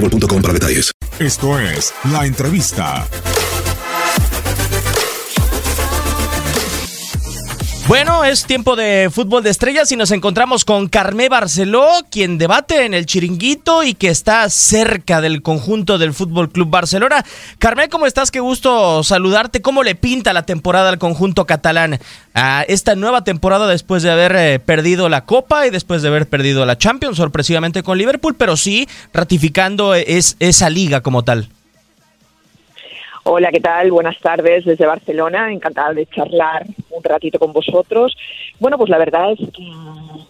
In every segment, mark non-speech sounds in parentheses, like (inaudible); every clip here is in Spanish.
boostmobile.com para detalles. Esto es La Entrevista. Bueno, es tiempo de fútbol de estrellas y nos encontramos con Carmé Barceló, quien debate en el chiringuito y que está cerca del conjunto del Fútbol Club Barcelona. Carmé, ¿cómo estás? Qué gusto saludarte. ¿Cómo le pinta la temporada al conjunto catalán? A esta nueva temporada después de haber eh, perdido la Copa y después de haber perdido la Champions sorpresivamente con Liverpool, pero sí ratificando es, esa liga como tal. Hola, ¿qué tal? Buenas tardes desde Barcelona. Encantada de charlar un ratito con vosotros. Bueno, pues la verdad es que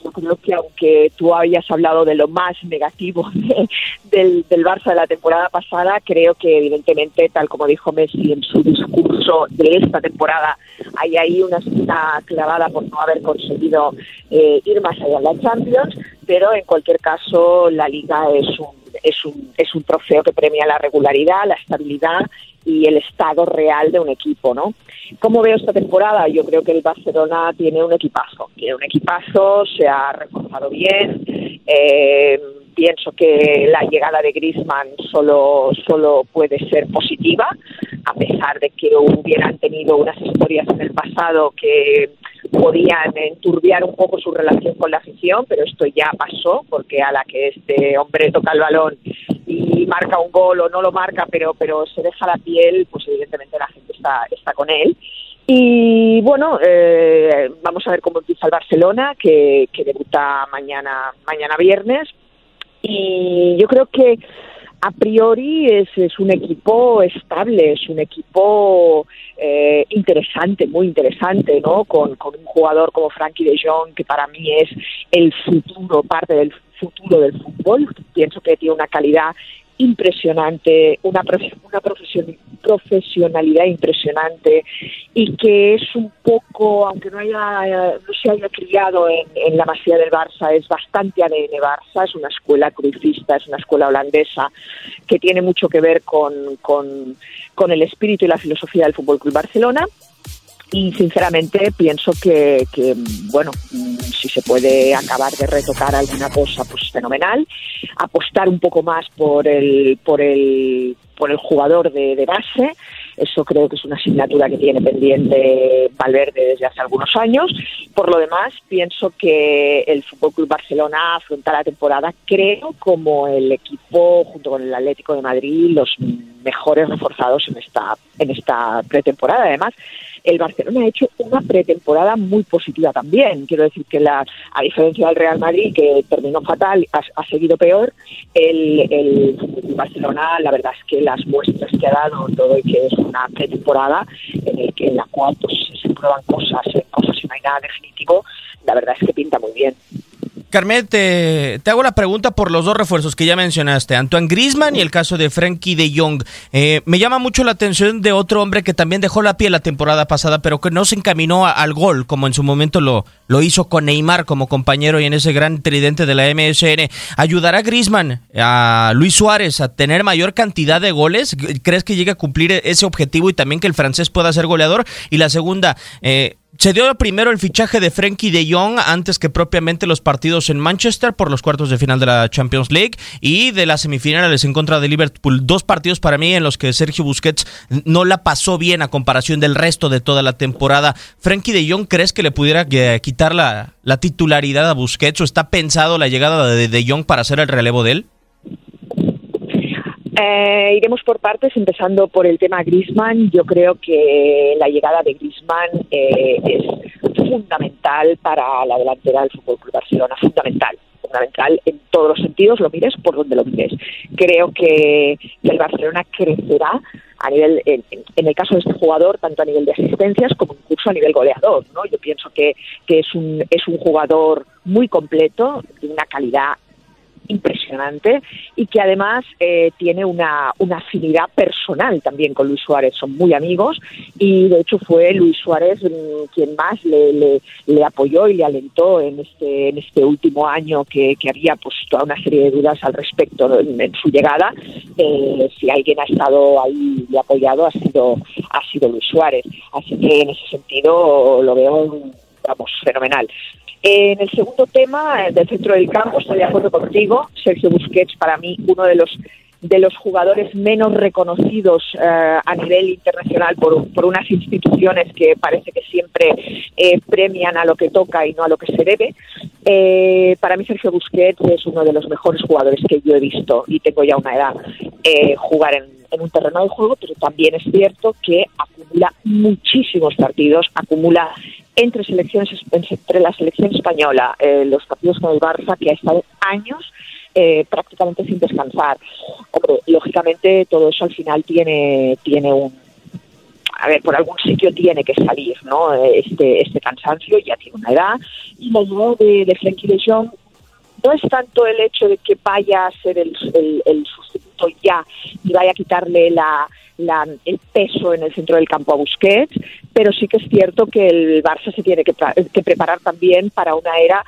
yo creo que aunque tú habías hablado de lo más negativo (laughs) de, del, Barça de la temporada pasada, creo que evidentemente, tal como dijo Messi en su discurso de esta temporada, hay ahí una espina clavada por no haber conseguido eh, ir más allá en la Champions, pero en cualquier caso la Liga es un es un, es un trofeo que premia la regularidad, la estabilidad y el estado real de un equipo, ¿no? ¿Cómo veo esta temporada? Yo creo que el Barcelona tiene un equipazo, tiene un equipazo, se ha reforzado bien, eh, pienso que la llegada de Griezmann solo, solo puede ser positiva, a pesar de que hubieran tenido unas historias en el pasado que podían enturbiar un poco su relación con la afición, pero esto ya pasó, porque a la que este hombre toca el balón y marca un gol o no lo marca, pero, pero se deja la piel, pues evidentemente la gente está, está con él. Y bueno, eh, vamos a ver cómo empieza el Barcelona, que, que debuta mañana, mañana viernes. Y yo creo que a priori es, es un equipo estable, es un equipo eh, interesante, muy interesante, ¿no? Con, con un jugador como Frankie de Jong, que para mí es el futuro, parte del futuro del fútbol. Pienso que tiene una calidad impresionante, una, una profesionalidad impresionante y que es un poco, aunque no haya no se haya criado en, en la masía del Barça, es bastante ADN Barça, es una escuela crucista, es una escuela holandesa que tiene mucho que ver con, con, con el espíritu y la filosofía del Fútbol Club Barcelona y sinceramente pienso que, que, bueno si se puede acabar de retocar alguna cosa pues fenomenal apostar un poco más por el por el por el jugador de, de base eso creo que es una asignatura que tiene pendiente Valverde desde hace algunos años. Por lo demás, pienso que el Fútbol Club Barcelona afronta la temporada, creo, como el equipo junto con el Atlético de Madrid, los mejores reforzados en esta en esta pretemporada. Además, el Barcelona ha hecho una pretemporada muy positiva también. Quiero decir que la, a diferencia del Real Madrid, que terminó fatal, ha, ha seguido peor, el, el Barcelona, la verdad es que las muestras que ha dado todo y que es una pretemporada en, el que, en la cual pues, se prueban cosas, cosas y no hay nada definitivo, la verdad es que pinta muy bien. Carmen, te, hago la pregunta por los dos refuerzos que ya mencionaste, Antoine Grisman y el caso de Frankie de Jong. Eh, me llama mucho la atención de otro hombre que también dejó la piel la temporada pasada, pero que no se encaminó al gol, como en su momento lo, lo hizo con Neymar como compañero y en ese gran tridente de la MSN. ¿Ayudará Grisman a Luis Suárez a tener mayor cantidad de goles? ¿Crees que llegue a cumplir ese objetivo y también que el francés pueda ser goleador? Y la segunda, eh, se dio primero el fichaje de Frankie de Jong antes que propiamente los partidos en Manchester por los cuartos de final de la Champions League y de las semifinales en contra de Liverpool. Dos partidos para mí en los que Sergio Busquets no la pasó bien a comparación del resto de toda la temporada. ¿Frankie de Jong crees que le pudiera eh, quitar la, la titularidad a Busquets o está pensado la llegada de de Jong para hacer el relevo de él? Eh, iremos por partes, empezando por el tema Grisman. Yo creo que la llegada de Grisman eh, es fundamental para la delantera del Fútbol Club Barcelona, fundamental fundamental en todos los sentidos, lo mires por donde lo mires. Creo que, el Barcelona crecerá a nivel, en, el caso de este jugador, tanto a nivel de asistencias como incluso a nivel goleador. ¿no? Yo pienso que, que es, un, es un jugador muy completo, de una calidad impresionante y que además eh, tiene una, una, afinidad personal también con Luis Suárez. Son muy amigos y de hecho fue Luis Suárez mm, quien más le, le, apoyó y le alentó en este, en este último año que, que había pues toda una serie de dudas al respecto en, su llegada. Eh, si alguien ha estado ahí y apoyado ha sido, ha sido Luis Suárez. Así que en ese sentido lo veo vamos, fenomenal. En el segundo tema, eh, del centro del campo, estoy de acuerdo contigo. Sergio Busquets, para mí, uno de los de los jugadores menos reconocidos eh, a nivel internacional por, por, unas instituciones que parece que siempre eh, premian a lo que toca y no a lo que se debe. para mí Sergio Busquets es uno de los mejores jugadores que yo he visto y tengo ya una edad jugar en, en un terreno de juego, pero también es cierto que acumula muchísimos partidos, acumula entre selecciones entre la selección española, eh, los partidos con el Barça, que ha estado años eh, prácticamente sin descansar. lógicamente todo eso al final tiene tiene un a ver, por algún sitio tiene que salir, ¿no? Este, este cansancio ya tiene una edad. Y la idea de, de Frenkie de no es tanto el hecho de que vaya a ser el, el ya y vaya a quitarle la, el peso en el centro del campo a Busquets, pero sí que es cierto que el Barça se tiene que, preparar también para una era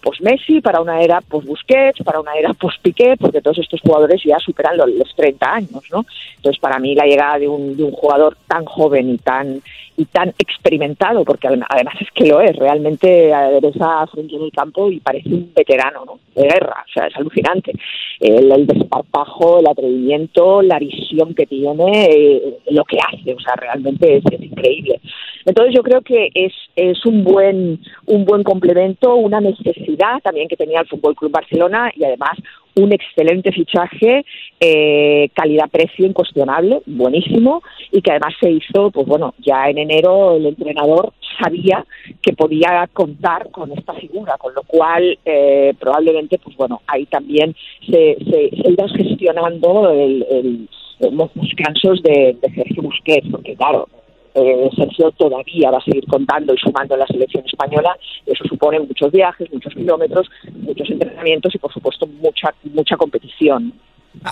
post Messi, para una era post Busquets, para una era post Piqué, porque todos estos jugadores ya superan los, 30 años, ¿no? Entonces, para mí la llegada de un, de un jugador tan joven y tan y tan experimentado, porque además es que lo es, realmente adereza frente en el campo y parece un veterano, ¿no? De guerra, o sea, es alucinante. El, el desparpajo, el atrevimiento, la visión que tiene, eh, lo que hace, o sea, realmente es, es increíble. Entonces yo creo que es, es un buen un buen complemento, una necesidad también que tenía el Fútbol Club Barcelona y además un excelente fichaje, eh, calidad-precio incuestionable, buenísimo, y que además se hizo, pues bueno, ya en enero el entrenador sabía que podía contar con esta figura, con lo cual eh, probablemente, pues bueno, ahí también se, se, se gestionando el, los descansos de, de Sergio Busquets, porque claro, eh, Sergio todavía va a seguir contando y sumando en la selección española. Eso supone muchos viajes, muchos kilómetros, muchos entrenamientos y, por supuesto, mucha, mucha competición.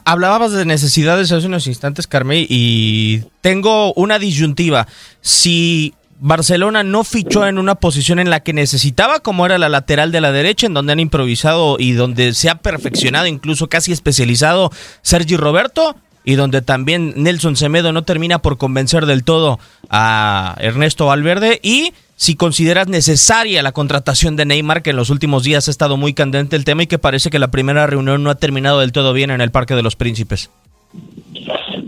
Hablabas de necesidades hace unos instantes, Carmen, y tengo una disyuntiva. Si Barcelona no fichó en una posición en la que necesitaba, como era la lateral de la derecha, en donde han improvisado y donde se ha perfeccionado, incluso casi especializado Sergi Roberto, y donde también Nelson Semedo no termina por convencer del todo a Ernesto Valverde y si consideras necesaria la contratación de Neymar, que en los últimos días ha estado muy candente el tema y que parece que la primera reunión no ha terminado del todo bien en el Parque de los Príncipes.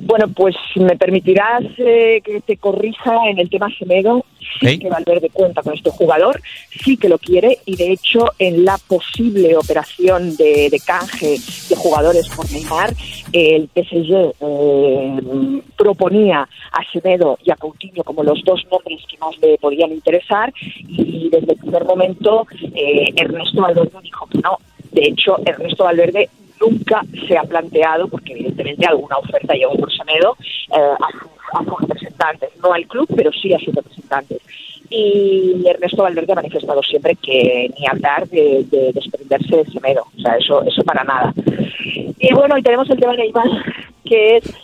Bueno, pues me permitirás eh, que te corrija en el tema Semedo. Sí que Valverde cuenta con este jugador, sí que lo quiere y de hecho en la posible operación de, canje de jugadores por Neymar, el PSG eh, proponía a Semedo y a Coutinho como los dos nombres que más le podían interesar y desde el primer momento eh, Ernesto Valverde dijo que no. De hecho, Ernesto Valverde nunca se ha planteado, porque evidentemente alguna oferta llegó por Samedo, eh, a, sus, representantes, no al club, pero sí a sus representantes. y Ernesto Valverde ha manifestado siempre que ni hablar de, desprenderse de Semedo, o sea, eso, eso para nada. Y bueno, y tenemos el tema de Neymar, que es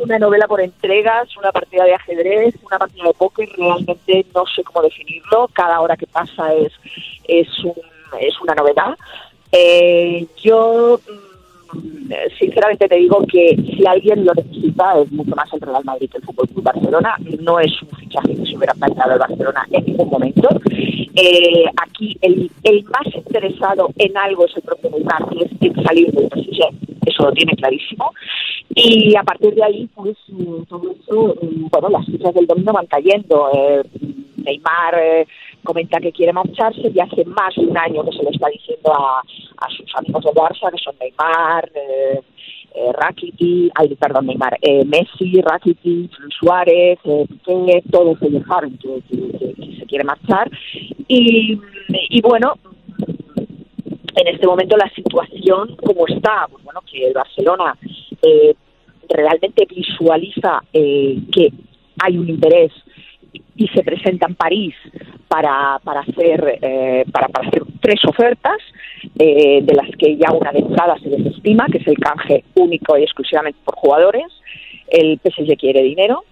una novela por entregas, una partida de ajedrez, una partida de póker, realmente no sé cómo definirlo, cada hora que pasa es, es, es una novedad. Eh, yo sinceramente te digo que si alguien lo necesita es mucho más el Real Madrid que el Fútbol Club Barcelona. No es un fichaje que se hubiera planteado el Barcelona en ningún momento. Eh, aquí el, el, más interesado en algo es el propio Neymar, y es salir del PSG. Eso lo tiene clarísimo. Y a partir de ahí, pues todo eso, bueno, las cifras del domingo van cayendo. Eh, Neymar eh, comenta que quiere marcharse y hace más de un año que se lo está diciendo a, sus amigos de Barça, que son Neymar, eh, eh Rakiti, ay, perdón, Neymar, eh, Messi, Rakiti, Suárez, eh, todos ellos saben que, se quiere marchar. Y, y bueno, en este momento la situación como está, pues bueno, que el Barcelona eh, realmente visualiza eh, que hay un interés y se presenta en París para, para, hacer, eh, para, para, hacer tres ofertas, eh, de las que ya una de entrada se desestima, que es el canje único y exclusivamente por jugadores. El PSG quiere dinero,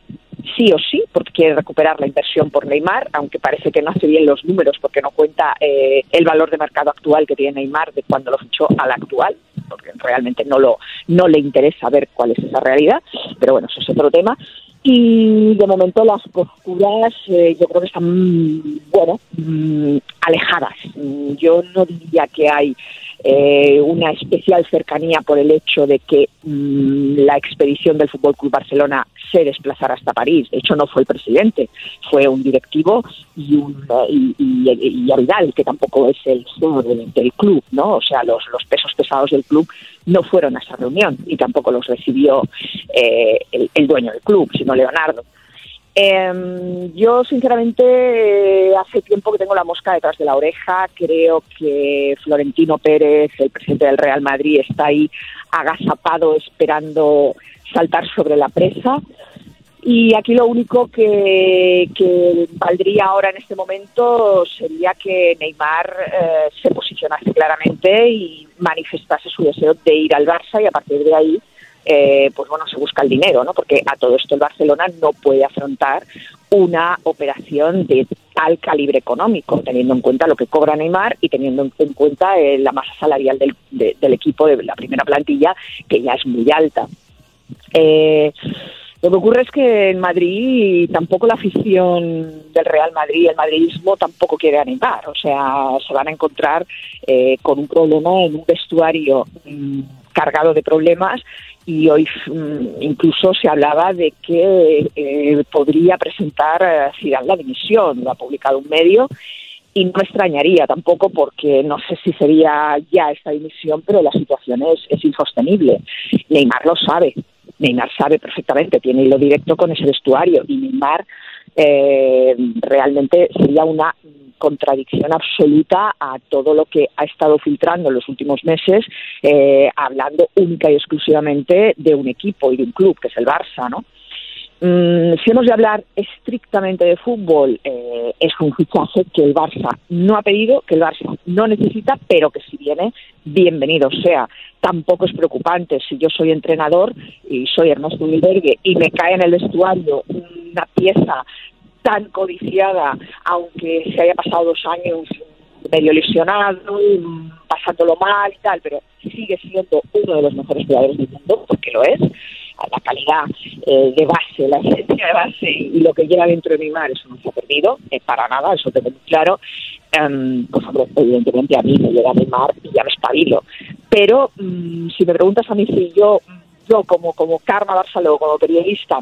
sí o sí, porque quiere recuperar la inversión por Neymar, aunque parece que no hace bien los números porque no cuenta eh, el valor de mercado actual que tiene Neymar de cuando lo fichó al actual, porque realmente no, lo, no le interesa ver cuál es esa realidad, pero bueno, eso es otro tema. Y de momento las posturas eh, yo creo que están, bueno, mm, alejadas. Yo no diría que hay eh, una especial cercanía por el hecho de que mm, la expedición del Fútbol Club Barcelona se desplazara hasta París. De hecho, no fue el presidente, fue un directivo y, un, y, y, Avidal, que tampoco es el CEO del, club, ¿no? O sea, los, los pesos pesados del club no fueron a esa reunión y tampoco los recibió eh, el, dueño del club, sino Leonardo. Eh, yo, sinceramente, hace tiempo que tengo la mosca detrás de la oreja. Creo que Florentino Pérez, el presidente del Real Madrid, está ahí agazapado esperando saltar sobre la presa. Y aquí lo único que, valdría ahora en este momento sería que Neymar eh, se posicionase claramente y manifestase su deseo de ir al Barça y a partir de ahí, eh, pues bueno, se busca el dinero, ¿no? Porque a todo esto el Barcelona no puede afrontar una operación de tal calibre económico, teniendo en cuenta lo que cobra Neymar y teniendo en cuenta eh, la masa salarial del, del equipo de la primera plantilla, que ya es muy alta. Eh, lo que ocurre es que en Madrid tampoco la afición del Real Madrid, el madridismo tampoco quiere animar, o sea, se van a encontrar eh, con un problema en un vestuario mm, cargado de problemas y hoy mm, incluso se hablaba de que eh, podría presentar eh, Zidane la dimisión, lo ha publicado un medio y no extrañaría tampoco porque no sé si sería ya esta dimisión, pero la situación es, es insostenible. Neymar lo sabe, Neymar sabe perfectamente, tiene hilo directo con ese vestuario y Neymar eh, realmente sería una contradicción absoluta a todo lo que ha estado filtrando en los últimos meses, eh, hablando única y exclusivamente de un equipo y de un club, que es el Barça, ¿no? Mm, si hemos de hablar estrictamente de fútbol, eh, es un fichaje que el Barça no ha pedido, que el Barça no necesita, pero que si viene, bienvenido sea. Tampoco es preocupante si yo soy entrenador y soy Ernesto Wilbergue y me cae en el vestuario una pieza tan codiciada, aunque se haya pasado dos años medio lesionado, pasándolo mal y tal, pero sigue siendo uno de los mejores jugadores del mundo, porque lo es la calidad eh, de base, la esencia de base y lo que lleva dentro de mi mar, eso no se ha perdido, eh, para nada, eso tengo muy claro. Um, pues evidentemente a mí me llega mi mar y ya me espabilo. Pero um, si me preguntas a mí si yo, yo como, como Karma Barceló, como periodista,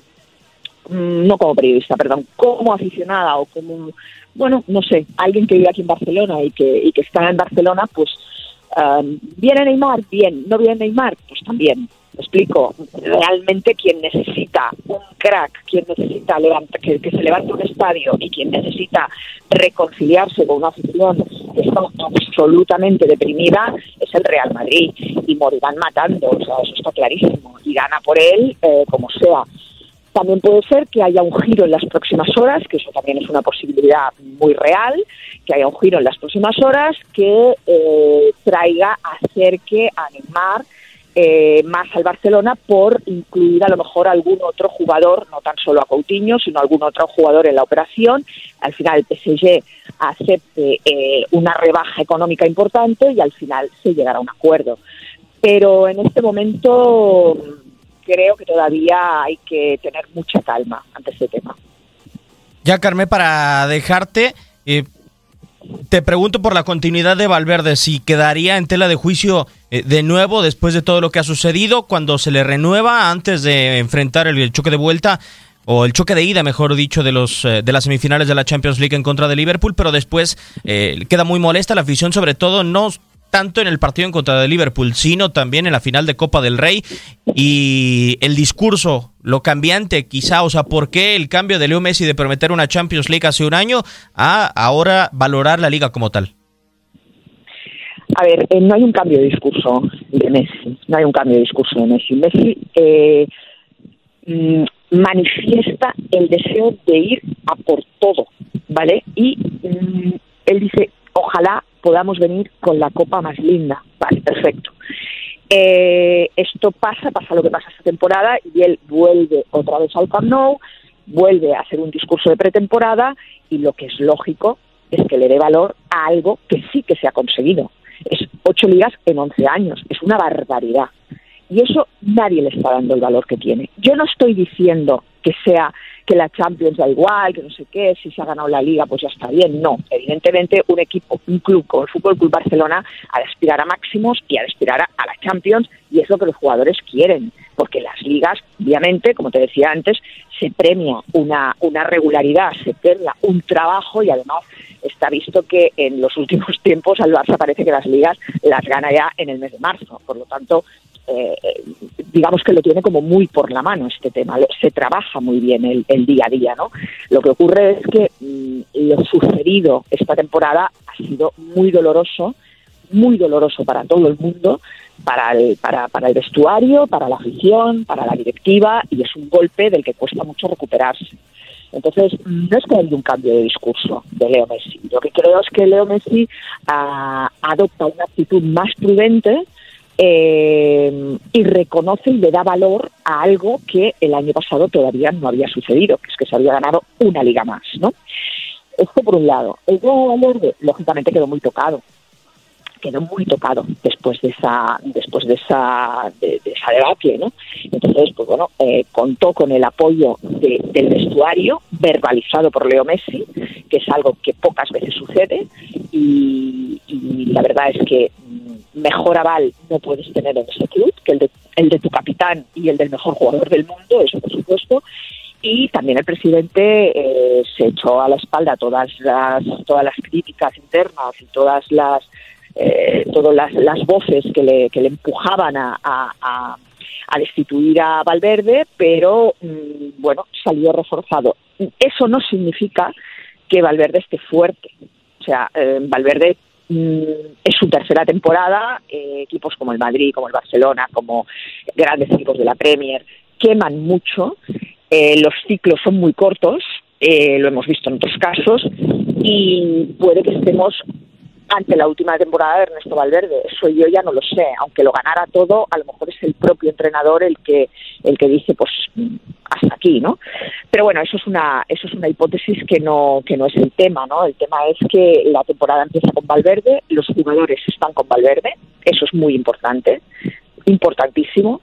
no como periodista, perdón, como aficionada o como, bueno, no sé, alguien que vive aquí en Barcelona y que, y que está en Barcelona, pues ¿Viene Neymar? Bien. ¿No viene Neymar? Pues también explico, realmente quien necesita un crack, quien necesita que, se levante un estadio y quien necesita reconciliarse con una afición que está absolutamente deprimida es el Real Madrid y morirán matando, o sea, eso está clarísimo, y gana por él eh, como sea. También puede ser que haya un giro en las próximas horas, que eso también es una posibilidad muy real, que haya un giro en las próximas horas que eh, traiga, acerque a Neymar eh, más al Barcelona por incluir a lo mejor algún otro jugador, no tan solo a Coutinho, sino algún otro jugador en la operación. Al final el PSG acepte eh, una rebaja económica importante y al final se llegará a un acuerdo. Pero en este momento creo que todavía hay que tener mucha calma ante este tema. Ya, Carmen, para dejarte, eh, te pregunto por la continuidad de Valverde, si quedaría en tela de juicio eh, de nuevo después de todo lo que ha sucedido, cuando se le renueva antes de enfrentar el, choque de vuelta o el choque de ida, mejor dicho, de los eh, de las semifinales de la Champions League en contra de Liverpool, pero después eh, queda muy molesta la afición, sobre todo no tanto en el partido en contra de Liverpool, sino también en la final de Copa del Rey y el discurso, lo cambiante quizá, o sea, ¿por qué el cambio de Leo Messi de prometer una Champions League hace un año a ahora valorar la liga como tal? A ver, eh, no hay un cambio de discurso de Messi, no hay un cambio de discurso de Messi. Messi eh, mm, manifiesta el deseo de ir a por todo, ¿vale? Y mm, él dice, ojalá podamos venir con la copa más linda. Vale, perfecto. Eh, esto pasa, pasa lo que pasa esta temporada y él vuelve otra vez al Camp Nou, vuelve a hacer un discurso de pretemporada y lo que es lógico es que le dé valor a algo que sí que se ha conseguido. Es ocho ligas en once años, es una barbaridad. Y eso nadie le está dando el valor que tiene. Yo no estoy diciendo que sea que la Champions da igual, que no sé qué, si se ha ganado la Liga pues ya está bien. No, evidentemente un equipo, un club como el Fútbol Club Barcelona ha de aspirar a máximos y ha de aspirar a, la Champions y es lo que los jugadores quieren, porque las ligas, obviamente, como te decía antes, se premia una, una regularidad, se premia un trabajo y además está visto que en los últimos (laughs) tiempos al Barça parece que las ligas las gana ya en el mes de marzo. Por lo tanto, eh, digamos que lo tiene como muy por la mano este tema, se trabaja muy bien el, día a día, ¿no? Lo que ocurre es que mm, lo sucedido esta temporada ha sido muy doloroso, muy doloroso para todo el mundo, para el, para, para el vestuario, para la afición, para la directiva, y es un golpe del que cuesta mucho recuperarse. Entonces, no es que haya un cambio de discurso de Leo Messi. Lo que creo es que Leo Messi ah, adopta una actitud más prudente, eh, y reconoce y le da valor a algo que el año pasado todavía no había sucedido, que es que se había ganado una liga más, ¿no? Esto por un lado. El juego de lógicamente, quedó muy tocado. Quedó muy tocado después de esa, después de esa, de, esa debate, ¿no? Entonces, pues bueno, eh, contó con el apoyo del vestuario, verbalizado por Leo Messi, que es algo que pocas veces sucede, y la verdad es que mejor aval no puedes tener en ese club que el de, el de tu capitán y el del mejor jugador del mundo, eso por supuesto. Y también el presidente eh, se echó a la espalda todas las, todas las críticas internas y todas las, eh, todas las, las, voces que le, que le empujaban a, a, destituir a Valverde, pero mm, bueno, salió reforzado. Eso no significa que Valverde esté fuerte. O sea, eh, Valverde Mm, es su tercera temporada, eh, equipos como el Madrid, como el Barcelona, como grandes equipos de la Premier, queman mucho, eh, los ciclos son muy cortos, eh, lo hemos visto en otros casos, y puede que estemos ante la última temporada de Ernesto Valverde. Eso yo ya no lo sé. Aunque lo ganara todo, a lo mejor es el propio entrenador el que el que dice, pues hasta aquí, ¿no? Pero bueno, eso es una eso es una hipótesis que no que no es el tema, ¿no? El tema es que la temporada empieza con Valverde, los jugadores están con Valverde, eso es muy importante, importantísimo.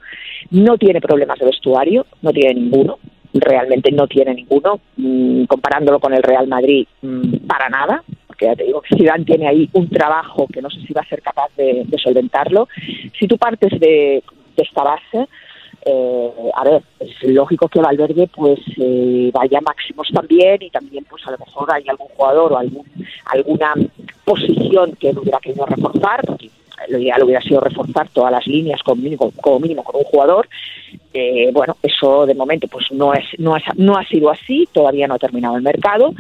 No tiene problemas de vestuario, no tiene ninguno realmente no tiene ninguno, mm, comparándolo con el Real Madrid, mm, para nada que ya te digo que Zidane tiene ahí un trabajo que no sé si va a ser capaz de, solventarlo. Si tú partes de, esta base, eh, a ver, es lógico que Valverde pues eh, vaya máximos también y también pues a lo mejor hay algún jugador o algún, alguna posición que él hubiera querido reforzar, lo ideal hubiera sido reforzar todas las líneas como mínimo, como mínimo con un jugador. Eh, bueno, eso de momento pues no es, no, es, no ha sido así, todavía no ha terminado el mercado,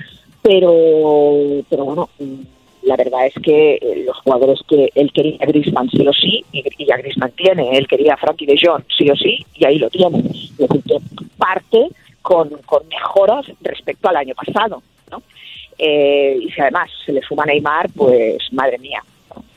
pero, pero bueno, la verdad es que eh, los jugadores que él quería a Griezmann sí o sí, y, y Griezmann tiene, él quería a Frankie de Jong sí o sí, y ahí lo tiene. Es decir, que parte con, con mejoras respecto al año pasado. ¿no? Eh, y si además se le suma Neymar, pues madre mía,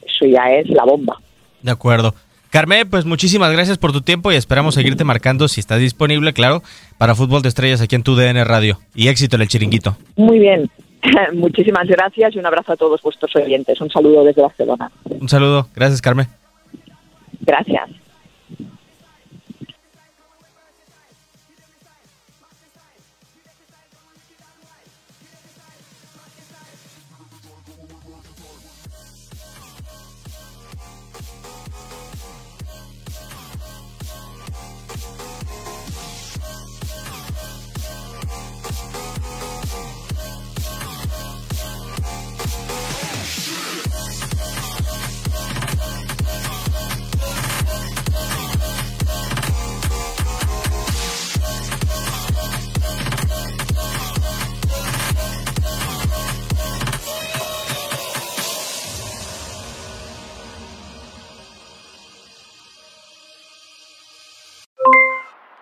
eso ya es la bomba. De acuerdo. Carmen, pues muchísimas gracias por tu tiempo y esperamos seguirte marcando si estás disponible, claro, para Fútbol de Estrellas aquí en tu DN Radio. Y éxito en el chiringuito. Muy bien. (laughs) Muchísimas gracias y un abrazo a todos vuestros oyentes. Un saludo desde Barcelona. Un saludo. Gracias, Carmen. Gracias.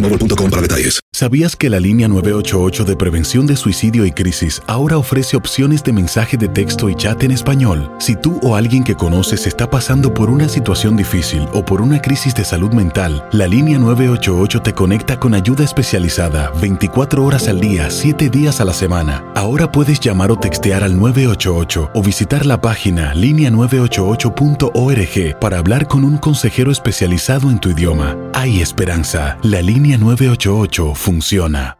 para detalles. ¿Sabías que la línea 988 de prevención de suicidio y crisis ahora ofrece opciones de mensaje de texto y chat en español? Si tú o alguien que conoces está pasando por una situación difícil o por una crisis de salud mental, la línea 988 te conecta con ayuda especializada 24 horas al día, 7 días a la semana. Ahora puedes llamar o textear al 988 o visitar la página línea988.org para hablar con un consejero especializado en tu idioma. Hay esperanza. La línea 988 funciona.